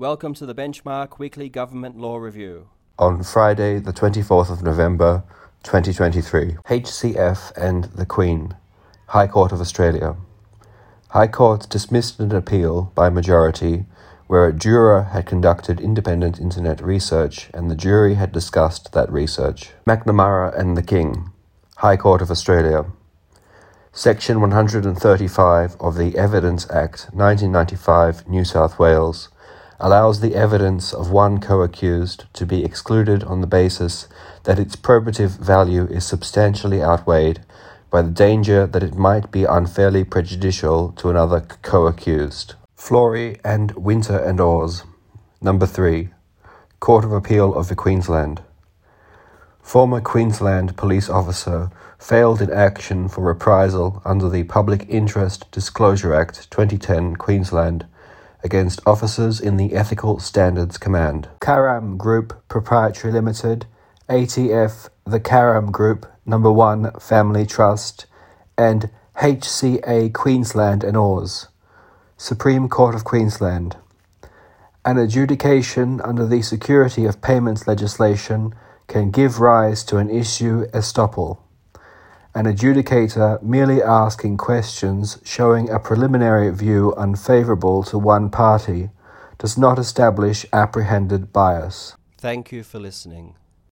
Welcome to the Benchmark Weekly Government Law Review. On Friday, the 24th of November 2023, HCF and the Queen, High Court of Australia. High Court dismissed an appeal by majority where a juror had conducted independent internet research and the jury had discussed that research. McNamara and the King, High Court of Australia. Section 135 of the Evidence Act 1995, New South Wales, allows the evidence of one co accused to be excluded on the basis that its probative value is substantially outweighed by the danger that it might be unfairly prejudicial to another co accused. Florey and Winter and Oars. Number 3. Court of Appeal of the Queensland. Former Queensland police officer failed in action for reprisal under the Public Interest Disclosure Act 2010 Queensland against officers in the Ethical Standards Command. Karam Group Proprietary Limited, ATF, the Karam Group, Number 1 Family Trust, and HCA Queensland and Oars. Supreme Court of Queensland. An adjudication under the security of payments legislation can give rise to an issue estoppel. An adjudicator merely asking questions showing a preliminary view unfavourable to one party does not establish apprehended bias. Thank you for listening.